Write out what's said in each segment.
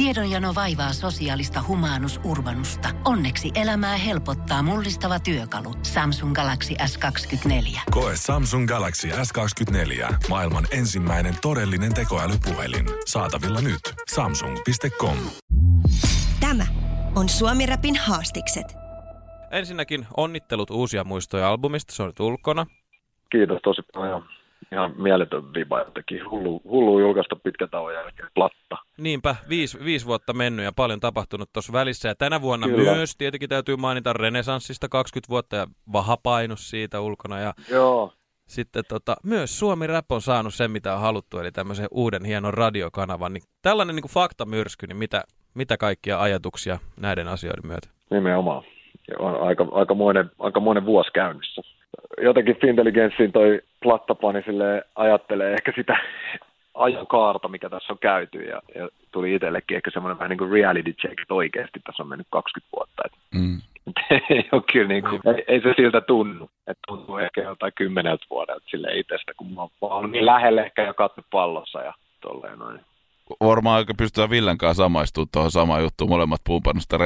Tiedonjano vaivaa sosiaalista humanus urbanusta. Onneksi elämää helpottaa mullistava työkalu. Samsung Galaxy S24. Koe Samsung Galaxy S24. Maailman ensimmäinen todellinen tekoälypuhelin. Saatavilla nyt. Samsung.com. Tämä on Suomi Rapin haastikset. Ensinnäkin onnittelut uusia muistoja albumista, se on nyt ulkona. Kiitos tosi paljon. Ihan mieletön viba jotenkin. Hullu, hullu julkaista pitkä tauon jälkeen. Platta. Niinpä, viisi, viisi vuotta mennyt ja paljon tapahtunut tuossa välissä. Ja tänä vuonna Kyllä. myös tietenkin täytyy mainita Renesanssista 20 vuotta ja vahapainus siitä ulkona. Ja Joo. sitten tota, myös Suomi Rap on saanut sen, mitä on haluttu, eli tämmöisen uuden hienon radiokanavan. Niin tällainen niin kuin faktamyrsky, niin mitä, mitä kaikkia ajatuksia näiden asioiden myötä? Nimenomaan. On aika, aikamoinen, aikamoinen vuosi käynnissä. Jotenkin Fintelligenssiin toi plattapani sille ajattelee ehkä sitä ajankaarta, mikä tässä on käyty. Ja, ja tuli itsellekin ehkä semmoinen vähän niin kuin reality check, että oikeasti tässä on mennyt 20 vuotta. Et, Mm. ei, ole kyllä niin kuin, ei, ei, se siltä tunnu. Että tuntuu ehkä jotain kymmeneltä vuodelta sille itsestä, kun mä oon niin lähelle ehkä jo kattu pallossa ja tolleen noin. Varmaan aika pystytään Villen kanssa samaistumaan tuohon samaan juttuun. Molemmat pumpannut sitä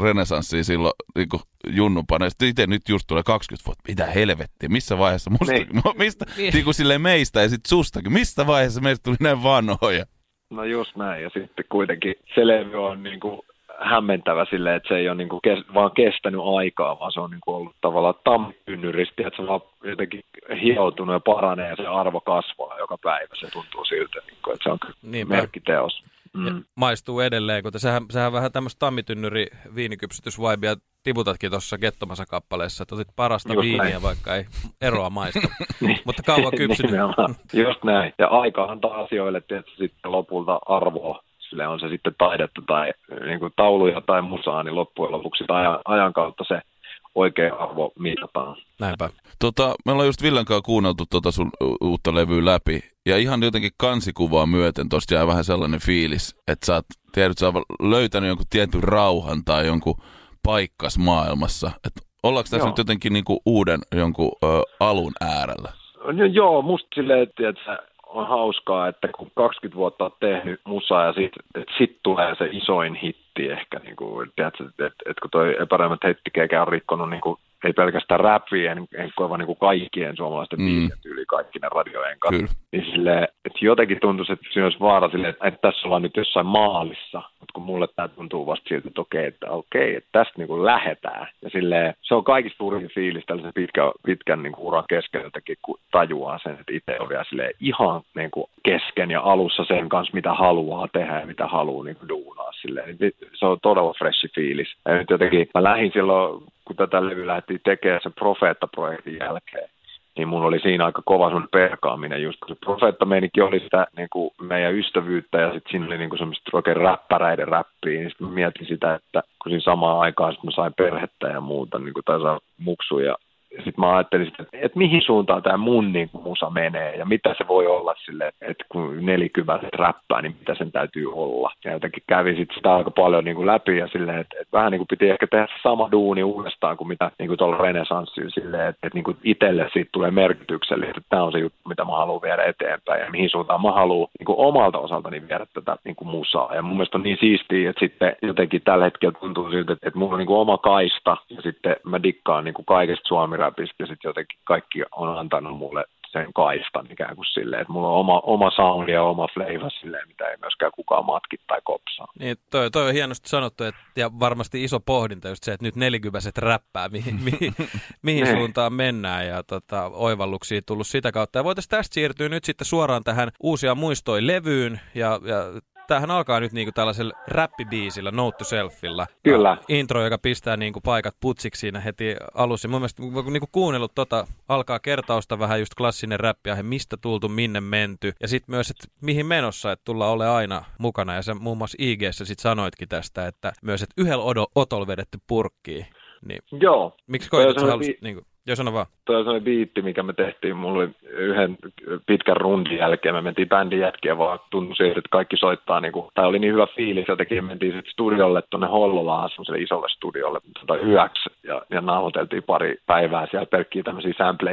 renesanssia silloin niin junnupana. Sitten itse nyt just tulee 20 vuotta. Mitä helvettiä? Missä vaiheessa musta, Niin. mistä, niin kuin silleen meistä ja sitten sustakin. Missä vaiheessa meistä tuli näin vanhoja? No just näin, ja sitten kuitenkin se levy on niin kuin hämmentävä silleen, että se ei ole niin kuin kes, vaan kestänyt aikaa, vaan se on niin kuin ollut tavallaan tammynnyristä, että se on vaan jotenkin hioutunut ja paranee ja se arvo kasvaa joka päivä. Se tuntuu siltä, niin kuin, että se on Niinpä. merkkiteos. Ja Mm. maistuu edelleen, kun sähän, sähän vähän tämmöistä tammitynnyri viinikypsytysvaibia tiputatkin tuossa Kettomassa kappaleessa, että otit parasta Just viiniä, näin. vaikka ei eroa maista. Mutta kauan kypsynyt. Just näin. Ja aika antaa asioille tietysti sitten lopulta arvoa. Sille on se sitten taidetta tai niin kuin tauluja tai musaa, niin loppujen lopuksi ajan, ajan kautta se oikea arvo mitataan. Näinpä. Tota, me ollaan just Villen kanssa kuunneltu tota sun uutta levyä läpi. Ja ihan jotenkin kansikuvaa myöten tosta jää vähän sellainen fiilis, että sä oot, tiedät, sä oot löytänyt jonkun tietyn rauhan tai jonkun paikkas maailmassa. Et ollaanko tässä Joo. nyt jotenkin niinku uuden jonkun ö, alun äärellä? No, joo, musta silleen, että on hauskaa, että kun 20 vuotta on tehnyt musaa ja sitten sit tulee se isoin hitti ehkä, niin kuin, tiedätkö, että, että, että kun toi epäröimät heittikekä on rikkonut niin kuin, ei pelkästään räppiä, en, en niin kuin kaikkien suomalaisten Mm. biisien yli kaikki ne radiojen kanssa. Kyllä. Niin silleen, että jotenkin tuntuisi, että siinä olisi vaara silleen, että, että tässä ollaan nyt jossain maalissa, mutta kun mulle tämä tuntuu vasta siltä, että okei, että okei, että tästä niin kuin lähetään. Ja silleen, se on kaikista suurin fiilis tällaisen pitkän, pitkän niin kuin uran keskeltäkin, kun tajuaa sen, että itse on vielä silleen ihan niin kuin kesken ja alussa sen kanssa, mitä haluaa tehdä ja mitä haluaa niin kuin duunaa. Silleen. Niin Se on todella freshi fiilis. Ja nyt jotenkin, mä lähdin silloin, kun tätä levyä lähdettiin tekemään sen Profeetta-projektin jälkeen, niin mulla oli siinä aika kova sun perkaaminen, just kun se profeetta oli sitä niin kuin meidän ystävyyttä ja sitten siinä oli niin kuin semmoista oikein räppäräiden räppiä, niin sitten mietin sitä, että kun siinä samaan aikaan sit mä sain perhettä ja muuta, niin kuin tai saa muksuja, sitten mä ajattelin, että, että mihin suuntaan tämä mun niin kuin musa menee ja mitä se voi olla sille, että kun nelikyväiset räppää, niin mitä sen täytyy olla. Ja jotenkin kävi sit sitä aika paljon niin kuin läpi ja silleen, että, että vähän niin kuin piti ehkä tehdä sama duuni uudestaan kuin mitä niin kuin tuolla renesanssilla silleen, että, että niin kuin itselle siitä tulee merkityksellistä, että tämä on se juttu, mitä mä haluan viedä eteenpäin ja mihin suuntaan mä haluan niin kuin omalta osaltani viedä tätä niin kuin musaa. Ja mun mielestä on niin siistiä, että sitten jotenkin tällä hetkellä tuntuu siltä, että, että mulla on niin kuin oma kaista ja sitten mä dikkaan niin kuin kaikesta suomiräpistä ja sitten jotenkin kaikki on antanut mulle sen kaistan ikään kuin silleen, että mulla on oma, oma soundi ja oma flavor silleen, mitä ei myöskään kukaan matki tai kopsaa. Niin, toi, toi on hienosti sanottu, että, ja varmasti iso pohdinta just se, että nyt nelikyväiset räppää, mihin, mihin, mihin Niin. suuntaan mennään, ja tota, oivalluksia tullut sitä kautta. Ja voitaisiin tästä siirtyä nyt sitten suoraan tähän uusia muistoi levyyn, ja, ja tämähän alkaa nyt niinku tällaisella räppibiisillä, Note to Selfilla. Kyllä. Intro, joka pistää niinku paikat putsiksi siinä heti alussa. Mun mielestä kun niinku kuunnellut tota, alkaa kertausta vähän just klassinen räppiaihe, mistä tultu, minne menty. Ja sitten myös, että mihin menossa, että tulla ole aina mukana. Ja sä muun muassa IG-ssä sit sanoitkin tästä, että myös, että yhdellä otolla vedetty purkkiin. Niin Joo. miksi koet, että sä halusit bi- niinku Joo, sano vaan. Tuo on sellainen biitti, mikä me tehtiin. Mulla oli yhden pitkän rundin jälkeen. Me mentiin bändin jätkiä, vaan tuntui siitä, että kaikki soittaa. Niin kuin, tai oli niin hyvä fiilis jotenkin. Mentiin sitten studiolle tuonne Hollolaan, semmoiselle isolle studiolle tota, yöksi. Ja, ja nauhoiteltiin pari päivää siellä pelkkiä tämmöisiä sample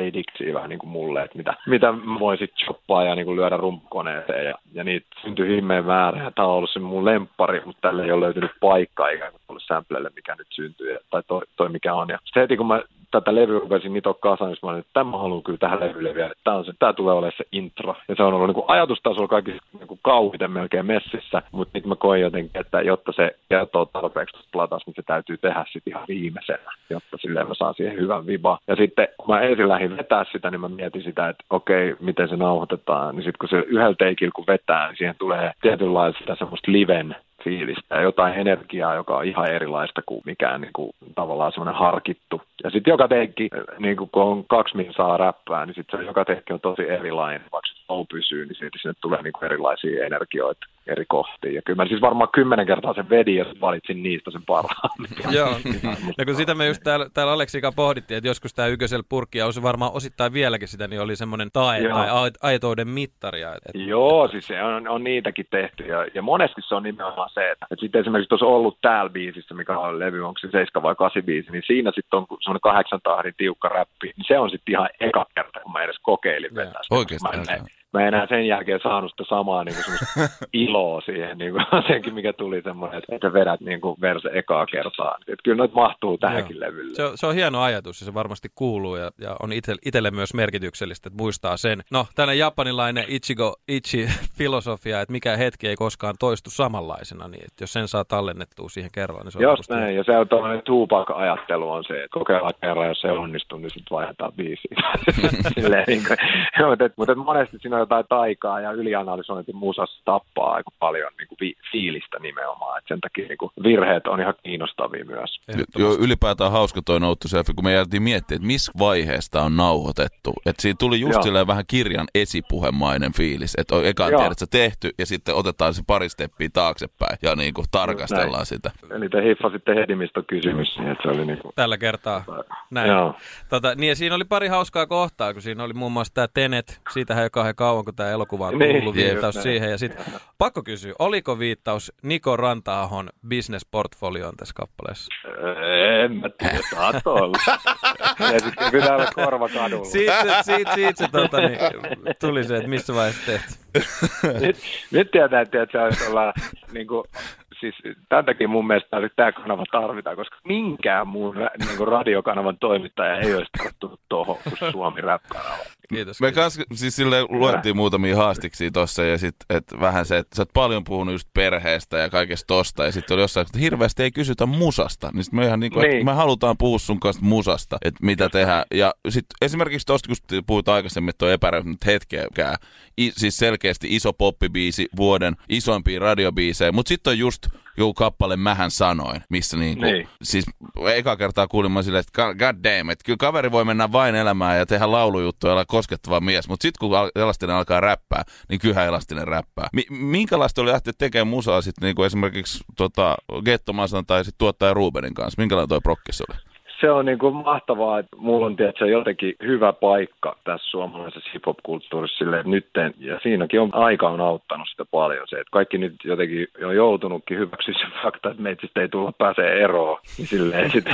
vähän niin kuin mulle, että mitä, mitä voin sitten choppaa ja niin kuin lyödä rumpukoneeseen. Ja, ja niitä syntyi himmeen määrä. Ja tämä on ollut se mun lempari, mutta tälle ei ole löytynyt paikkaa ikään kuin samplelle, mikä nyt syntyy. Tai toi, toi mikä on. Ja se heti kun mä tätä levyä rupesin nitoa kasaan, niin mä olin, että tämä haluan kyllä tähän levylle vielä, tämä, on se, tämä tulee olemaan se intro. Ja se on ollut niin kuin ajatustasolla kaikki niin kuin kauhiten melkein messissä, mutta nyt mä koin jotenkin, että jotta se kertoo tarpeeksi platas, niin se täytyy tehdä sitten ihan viimeisenä, jotta silleen mä saan siihen hyvän viba. Ja sitten kun mä ensin lähdin vetää sitä, niin mä mietin sitä, että okei, miten se nauhoitetaan. Niin sitten kun se yhdellä teikillä kun vetää, niin siihen tulee tietynlaista semmoista liven fiilistä ja jotain energiaa, joka on ihan erilaista kuin mikään niin kuin, tavallaan semmoinen harkittu. Ja sitten joka teikki, niin kun on kaksi saa räppää, niin sitten joka teikki on tosi erilainen, vaikka se pysyy, niin siitä sinne tulee niin erilaisia energioita eri kohtiin. Ja kyllä mä siis varmaan kymmenen kertaa sen vedin ja valitsin niistä sen parhaan. Joo, ja kun sitä me just täällä, täällä Aleksika pohdittiin, että joskus tämä Ykkösellä purkki, ja se varmaan osittain vieläkin sitä, niin oli semmoinen tae Joo. tai aitouden mittaria. Että, Joo, siis se on, on niitäkin tehty, ja, ja monesti se on nimenomaan se, että, että sitten esimerkiksi tuossa ollut täällä biisissä, mikä on levy, onko se 7 vai 8 biisi, niin siinä sitten on semmoinen kahdeksan tahdin tiukka räppi, niin se on sitten ihan eka kerta, kun mä edes kokeilin vetää. Mä en, mä enää sen jälkeen saanut sitä samaa niin kuin iloa siihen, niin kuin, senkin mikä tuli semmoinen, että vedät niin kuin verse ekaa kertaa. Että kyllä noita mahtuu tähänkin Joo. levylle. Se on, se on hieno ajatus ja se varmasti kuuluu ja, ja on itse, itselle myös merkityksellistä, että muistaa sen. No, tällainen japanilainen Ichigo Ichi-filosofia, että mikä hetki ei koskaan toistu samanlaisena, niin että jos sen saa tallennettua siihen kerran, niin se on Jos näin, ja se on tuollainen Tupac-ajattelu on se, että kokeillaan kerran, jos se onnistuu, niin sitten vaihdetaan biisi. Silleen, niin kuin, mutta, mutta monesti siinä on jotain taikaa ja ylianalysointi musassa tappaa aika paljon niin kuin vi- fiilistä nimenomaan. Et sen takia niin kuin virheet on ihan kiinnostavia myös. Joo, ylipäätään hauska toi Nouttu Selfie, kun me jäätiin miettimään, että missä vaiheesta on nauhoitettu. Että siinä tuli just silleen vähän kirjan esipuhemainen fiilis, että on eka tiedät, että tehty ja sitten otetaan se pari steppiä taaksepäin ja niin kuin tarkastellaan Näin. sitä. Eli te hiffasitte heti, mistä kysymys. Niin että se oli niin kuin... Tällä kertaa. Näin. Joo. Tota, niin ja siinä oli pari hauskaa kohtaa, kun siinä oli muun muassa tämä Tenet, siitähän jo kauhean kauan, kun tämä elokuva on niin, tullut niin, viittaus siihen. Ja sitten pakko kysyä, oliko viittaus Niko Rantaahon business-portfolioon tässä kappaleessa? En mä tiedä, saat olla. ja sitten pitää olla korva kadulla. Siitä, siitä, siitä se tota, niin, tuli se, että missä vaiheessa tehty. nyt, nyt tietää, että se olisi olla niin kuin, siis tämän takia mun mielestä tämä kanava tarvitaan, koska minkään muun niin radiokanavan toimittaja ei olisi tarttunut tuohon kuin Suomi rap Kiitos. Me kans, siis sille luettiin muutamia haastiksi tuossa ja sitten et vähän se, että sä oot paljon puhunut just perheestä ja kaikesta tosta ja sitten oli jossain, että hirveästi ei kysytä musasta. Niin sitten me ihan niinku, niin. että me halutaan puhua sun kanssa musasta, että mitä tehdään. Ja sitten esimerkiksi tosta, kun puhutaan aikaisemmin, että on epäröinyt hetkeäkään, I, siis selkeästi iso poppibiisi, vuoden isoimpia radiobiisejä, mutta sitten on just joku kappale Mähän sanoin, missä niinku, niin. siis eka kertaa kuulin mä silleen, että god damn, että kyllä kaveri voi mennä vain elämään ja tehdä laulujuttuja ja olla koskettava mies, mutta sitten kun Elastinen alkaa räppää, niin kyllä Elastinen räppää. Mi- minkälaista oli lähteä tekemään musaa sitten niinku esimerkiksi tota, Gettomasan tai sitten tuottaja Rubenin kanssa? Minkälainen toi prokkis oli? Se on niin kuin mahtavaa, että mulla on tietysti jotenkin hyvä paikka tässä suomalaisessa hip-hop-kulttuurissa sille, että nytten, ja siinäkin on aika on auttanut sitä paljon se, että kaikki nyt jotenkin on joutunutkin hyväksyä se fakta, että meitä ei tulla pääsee eroon, niin silleen sit,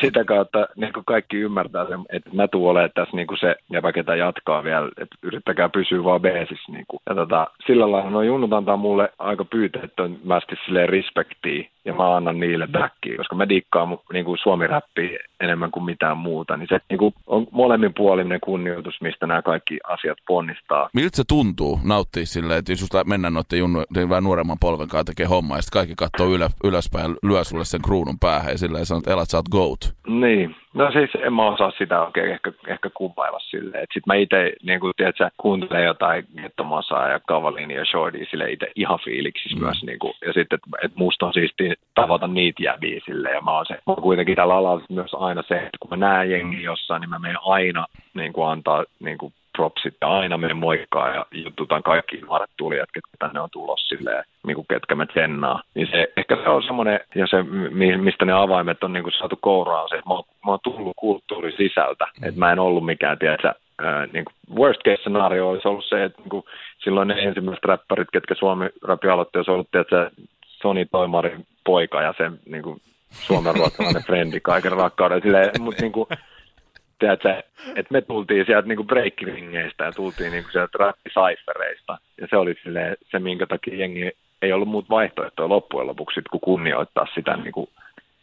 sitä kautta niin kuin kaikki ymmärtää sen, että mä tuun olemaan tässä niin kuin se, ja ketä jatkaa vielä, että yrittäkää pysyä vaan beesissä. Niin kuin. Ja tota, sillä lailla no junnut antaa mulle aika pyyteettömästi silleen respektiä, ja mä annan niille backia, koska mä dikkaan niin kuin suomi-räppiä enemmän kuin mitään muuta, niin se niin kuin on molemminpuolinen kunnioitus, mistä nämä kaikki asiat ponnistaa. Miltä se tuntuu nauttia silleen, että jos mennään noiden junnu, niin vähän nuoremman polven kanssa tekee hommaa, ja sitten kaikki katsoo ylä, ylöspäin ja lyö sulle sen kruunun päähän, ja silleen sanoo, että elat, sä oot goat. Niin, No siis en mä osaa sitä oikein ehkä, ehkä kuvailla silleen. Sitten mä itse niin kun, tiedätkö, kuuntelen jotain Gettomasaa ja Kavalini ja Shorty sille itse ihan fiiliksissä mm. myös. Niin kun, ja sitten, että et musta on siisti tavata niitä jäviä silleen. Ja mä oon se, mä oon kuitenkin tällä alalla myös aina se, että kun mä näen jengi jossain, niin mä menen aina niin kuin antaa niin kuin propsit ja aina me moikkaa ja jututaan kaikki nuoret tulijat, ketkä tänne on tulossa silleen, niin kuin ketkä me tsennaa. Niin se, ehkä se on semmoinen, ja se, mistä ne avaimet on niin kuin saatu kouraan, se, että mä oon, mä oon tullut kulttuuri sisältä, mm. että mä en ollut mikään, tiedätkö, niin kuin worst case scenario olisi ollut se, että niin kuin silloin ne ensimmäiset räppärit, ketkä Suomi rapi aloitti, olisi ollut tiedätkö, Sony Toimarin poika ja sen niin kuin, suomen ruotsalainen frendi kaiken rakkauden. Mutta niin kuin, tiedätkö, että me tultiin sieltä niin breikkiringeistä ja tultiin niin kuin sieltä rappisaifereista. Ja se oli silleen, se, minkä takia jengi ei ollut muut vaihtoehtoja loppujen lopuksi, kun kunnioittaa sitä, niin kuin,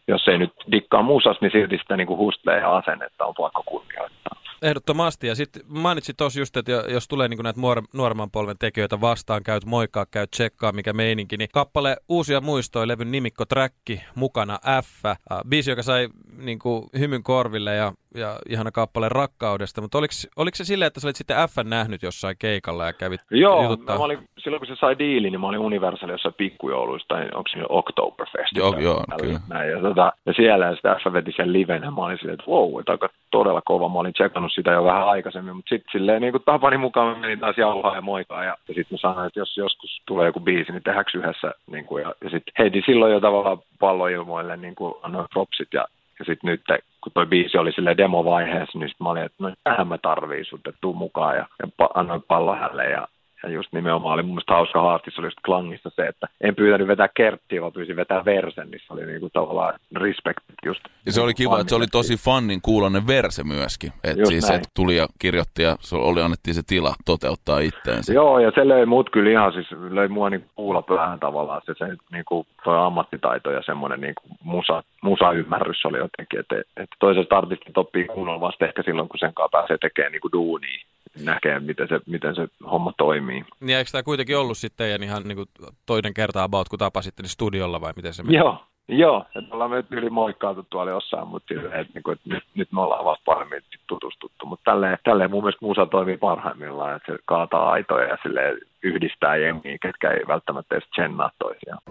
jos ei nyt dikkaa muusas, niin silti sitä niin kuin hustlee ja asennetta on pakko kunnioittaa. Ehdottomasti. Ja sitten mainitsit tuossa just, että jos tulee niin näitä nuor- nuoremman polven tekijöitä vastaan, käyt moikkaa, käyt tsekkaa, mikä meininki, niin kappale Uusia muistoja, levyn nimikko Träkki, mukana F. Äh, biisi, joka sai niin kuin, hymyn korville ja, ja ihana kappale rakkaudesta. Mutta oliko, oliko se silleen, että sä olit sitten F nähnyt jossain keikalla ja kävit Joo, jututtaa? mä olin, silloin kun se sai diili, niin mä olin Universal jossain pikkujouluissa, tai onko se Oktoberfest? Joo, joo, kyllä. Näin, ja, tota, ja siellä ja sitä F veti sen livenä, mä olin silleen, että wow, että aika todella kova. Mä olin tsekannut sitä jo vähän aikaisemmin, mutta sitten silleen niin kuin tapani mukaan mä menin taas jauhaa ja moikaa. Ja, ja sitten mä sanoin, että jos joskus tulee joku biisi, niin tehdäänkö yhdessä. Niin kuin, ja, ja sitten heitin silloin jo tavallaan palloilmoille niin kuin propsit ja ja sitten nyt, kun toi biisi oli sille demovaiheessa, niin sitten mä olin, että no tähän mä tarviin sut, että tuu mukaan. Ja, ja annoin pallon hänelle ja ja just nimenomaan oli mun mielestä hauska haastissa oli just klangissa se, että en pyytänyt vetää kerttiä, vaan pyysin vetää versen, niin se oli niinku tavallaan respect just. Ja se oli kiva, että se oli tosi fannin kuulonen verse myöskin. Että siis et tuli ja kirjoitti ja se oli, annettiin se tila toteuttaa itteensä. Joo, ja se löi mut kyllä ihan siis, löi mua niinku kuulla päähän tavallaan. Se, se niinku, toi ammattitaito ja semmoinen niinku musa, musaymmärrys oli jotenkin, että, että toisesta artistit oppii kuunnella vasta ehkä silloin, kun sen kanssa pääsee tekemään niinku duunia näkee, miten se, miten se homma toimii. Niin eikö tämä kuitenkin ollut sitten ihan niin kuin toinen kerta about, kun tapasitte niin studiolla vai miten se meni? Joo, joo. Että ollaan me yli moikkailtu tuolla jossain, mutta että, että, niin kuin, että nyt, nyt, me ollaan vasta paremmin tutustuttu. Mutta tälleen, tälleen mun mielestä musa toimii parhaimmillaan, että se kaataa aitoja ja sille yhdistää jengiä, ketkä ei välttämättä edes tsennaa toisiaan.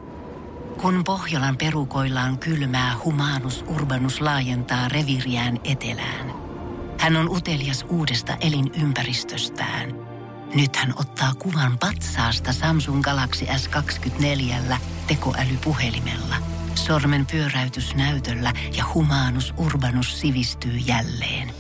Kun Pohjolan perukoillaan kylmää, humanus urbanus laajentaa reviriään etelään – hän on utelias uudesta elinympäristöstään. Nyt hän ottaa kuvan patsaasta Samsung Galaxy S24 tekoälypuhelimella. Sormen pyöräytys näytöllä ja humanus urbanus sivistyy jälleen.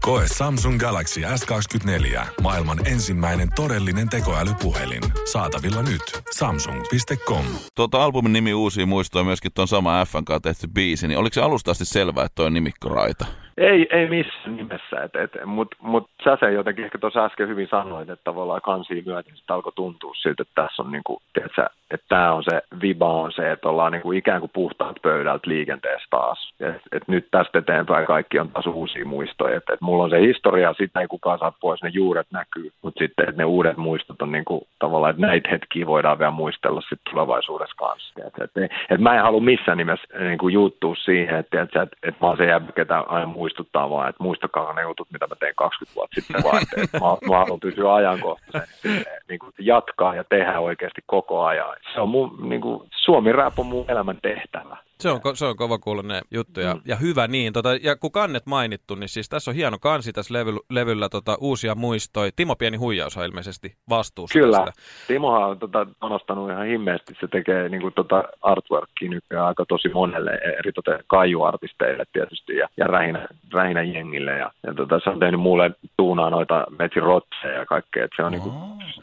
Koe Samsung Galaxy S24. Maailman ensimmäinen todellinen tekoälypuhelin. Saatavilla nyt. Samsung.com. Tuota albumin nimi Uusia muistoja myöskin tuon sama FN kanssa tehty biisi, niin oliko se alusta asti selvää, että toi nimikko Raita? Ei, ei missään nimessä, et, et, mutta mut sä se jotenkin ehkä tuossa äsken hyvin sanoit, että tavallaan kansiin myöten sitten alkoi tuntua siltä, että tässä on niinku, tiedätkö, että tämä on se viba on se, että ollaan niinku ikään kuin puhtaat pöydältä liikenteessä taas. Et, et nyt tästä eteenpäin kaikki on taas uusia muistoja, että et mulla on se historia, sitä ei kukaan saa pois, ne juuret näkyy, mutta sitten ne uudet muistot on niinku, tavallaan, että näitä hetkiä voidaan vielä muistella sitten tulevaisuudessa kanssa. Et, et, et mä en halua missään nimessä niinku juuttua siihen, että et, et, et mä oon se jäbä, ketä aina muistuttaa vaan, että muistakaa ne jutut, mitä mä tein 20 vuotta sitten vaan, että, mä, mä haluan pysyä ajankohtaisen, niin kuin jatkaa ja tehdä oikeasti koko ajan. Se on mun, niin kuin, Suomi Rap on mun elämän tehtävä. Se on, se on kova kuulonen juttu ja, mm. ja hyvä niin. Tota, ja kun kannet mainittu, niin siis tässä on hieno kansi tässä levy, levyllä tota, uusia muistoja. Timo Pieni Huijaus on ilmeisesti vastuussa Kyllä. tästä. Timohan on tota, panostanut ihan himmeästi. Se tekee niin kuin, tota, artworkia nykyään aika tosi monelle, eri tota, kaijuartisteille tietysti ja, ja rähinä, rähinä jengille. Ja, ja tota, se on tehnyt mulle tuunaa noita Metsi Rotseja ja kaikkea. Et se on, oh. niin kuin,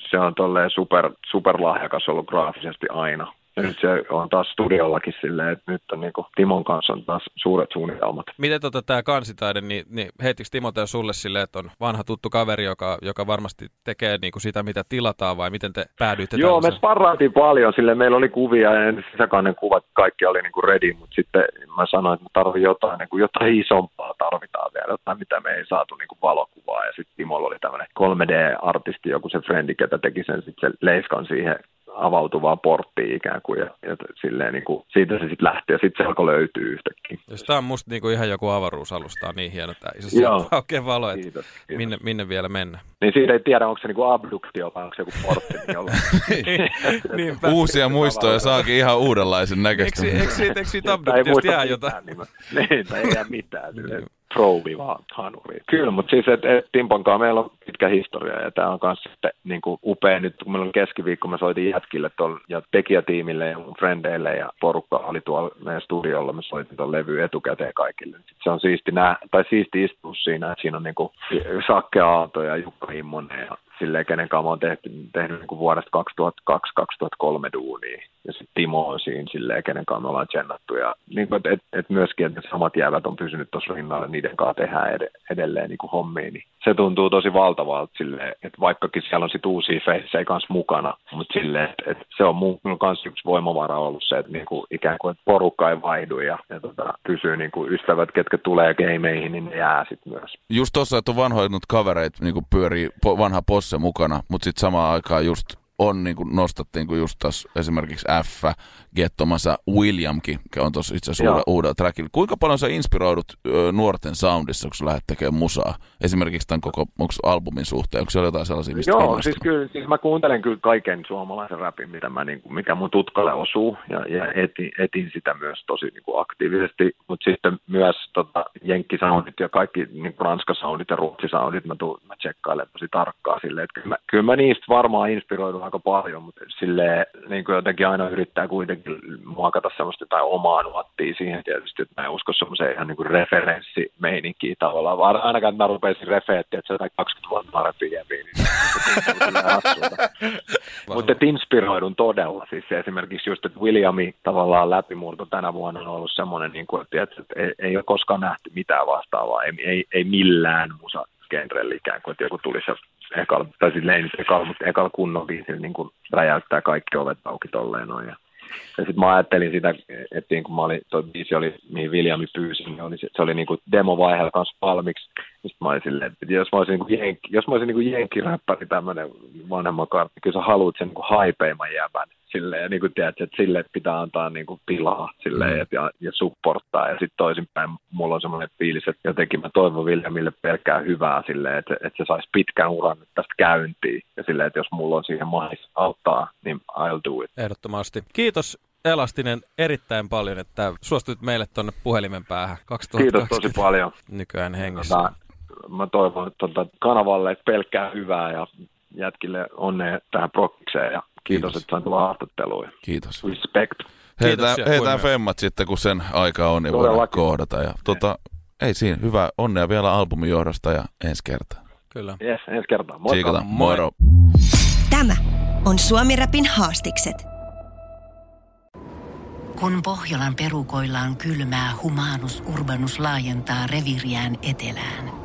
se on tolleen super, super lahjakas ollut graafisesti aina. Ja nyt se on taas studiollakin silleen, että nyt on niin kuin Timon kanssa on taas suuret suunnitelmat. Miten tota, tämä kansitaide, niin, niin heittikö Timoteo sulle silleen, että on vanha tuttu kaveri, joka, joka varmasti tekee niin kuin sitä, mitä tilataan, vai miten te päädyitte Joo, tällaisen? me sparraatiin paljon, sille meillä oli kuvia ja sisäkainen kuvat, kaikki oli niin kuin ready, mutta sitten mä sanoin, että tarvitsen jotain, niin kuin jotain isompaa tarvitaan vielä, jotain mitä me ei saatu niin kuin valokuvaa. Ja sitten Timolla oli tämmöinen 3D-artisti, joku se frendi, ketä teki sen sitten leiskan siihen avautuvaa porttia ikään kuin, ja, ja silleen niin kuin, siitä se sitten lähti, ja sitten se alkoi löytyä yhtäkkiä. Jos tämä on musta niin kuin ihan joku avaruusalusta, on niin hieno tämä iso Joo. oikein valo, että kiitos, kiitos. Minne, minne vielä mennä. Niin siitä ei tiedä, onko se niin kuin abduktio vai onko se joku portti. Niin Uusia muistoja saakin ihan uudenlaisen näköistä. Eikö, eikö, siitä, eikö siitä abduktiosta jää jotain? Niin, tai ei jää mitään. Niin. Provi vaan hanuri. Kyllä, mutta siis et, et Timpan kanssa meillä on pitkä historia ja tämä on myös sitten niin kuin upea. Nyt kun meillä on keskiviikko, mä soitin jätkille tuolla ja tekijätiimille ja mun frendeille ja porukka oli tuolla meidän studiolla, me soitin tuon levy etukäteen kaikille. Sitten se on siisti, nää, tai siisti istua siinä, että siinä on niin kuin Sakke Aalto ja Jukka Immonen ja silleen, kenen kanssa mä oon tehty, tehnyt niin kuin vuodesta 2002-2003 duunia. Ja sitten Timo on siinä silleen, kenen kanssa me ollaan tsennattu. Ja niin kuin, et, et, myöskin, että samat jäävät on pysynyt tuossa rinnalla, niiden kanssa tehdään ed- edelleen niin kuin hommiin. Niin se tuntuu tosi valtavalta silleen, että vaikkakin siellä on sitten uusia feissejä kanssa mukana, mutta silleen, että, että se on mun kanssa yksi voimavara ollut se, että niin kuin ikään kuin porukka ei vaihdu ja, ja tota, niin kuin ystävät, ketkä tulee gameihin, niin ne jää sitten myös. Just tossa, että on vanhoinnut kavereita, niin kuin pyörii po, vanha posse mukana, mutta sitten samaan aikaan just on, niin kuin nostettiin, kun just taas esimerkiksi F, Gettomassa Williamkin, on tuossa itse asiassa uudella trackilla. Kuinka paljon sä inspiroidut ö, nuorten soundissa, kun sä lähdet tekemään musaa? Esimerkiksi tämän koko onko albumin suhteen, onko siellä jotain sellaisia, mistä Joo, siis kyllä, siis mä kuuntelen kyllä kaiken suomalaisen rapin, mitä mä, niin kuin, mikä mun tutkalle osuu, ja, ja etin, etin, sitä myös tosi niin kuin aktiivisesti, mutta sitten myös tota, jenkkisoundit ja kaikki niin kuin ranskasoundit ja ruotsisoundit, mä, tuun, mä tsekkailen tosi tarkkaan silleen, että kyllä mä, kyllä mä niistä varmaan inspiroidun aika paljon, mutta silleen niin kuin jotenkin aina yrittää kuitenkin muokata semmoista jotain omaa nuottia siihen tietysti, että mä en usko semmoiseen ihan niin kuin referenssimeininkiin tavallaan, vaan ainakaan että mä rupeisin refeettiä, että se jotain 20 vuotta parempi jäviä, niin Mutta inspiroidun todella, siis esimerkiksi just, että Williami tavallaan läpimurto tänä vuonna on ollut semmoinen, niin kuin, että, että ei, ei ole koskaan nähty mitään vastaavaa, ei, ei, ei millään musa genrellä ikään kuin, että joku tulisi ekalla, tai silleen ei nyt ekalla, mutta ekalla kunnon biisillä niin kuin räjäyttää kaikki ovet auki tolleen noin. Ja, ja sitten mä ajattelin sitä, että niin kun mä olin, toi biisi oli, mihin Viljami pyysi, niin oli, se oli niin kuin demovaiheella kanssa valmiiksi. Sitten mä silleen, että jos mä olisin, niin jos mä olisin niin jenkkiräppäri tämmöinen vanhemman kartti, kyllä sä haluat sen niin haipeimman jäbän silleen, ja niin kuin tiedät, että sille pitää antaa niin kuin pilaa silleen, mm. ja, ja supporttaa, ja sitten toisinpäin mulla on semmoinen fiilis, että jotenkin mä toivon Viljamille pelkkää hyvää silleen, että, että se saisi pitkän uran nyt tästä käyntiin, ja silleen, että jos mulla on siihen mahis auttaa, niin I'll do it. Ehdottomasti. Kiitos Elastinen erittäin paljon, että suostuit meille tuonne puhelimen päähän 2020. Kiitos tosi paljon. Nykyään hengessä. Mä, mä toivon että tuota, kanavalle pelkkää hyvää ja jätkille onnea tähän prokikseen ja kiitos, kiitos. että sain tulla haastatteluun. Kiitos. Respect. Heitään, heitään femmat sitten, kun sen aika on, niin Todellakin. voidaan kohdata. Ja, tuota, ei siinä, hyvä onnea vielä albumin johdosta ja ensi kertaa. Kyllä. Yes, ensi kertaa. Moikka. Moro. Tämä on Suomi Rapin haastikset. Kun Pohjolan perukoillaan kylmää, humanus urbanus laajentaa reviriään etelään.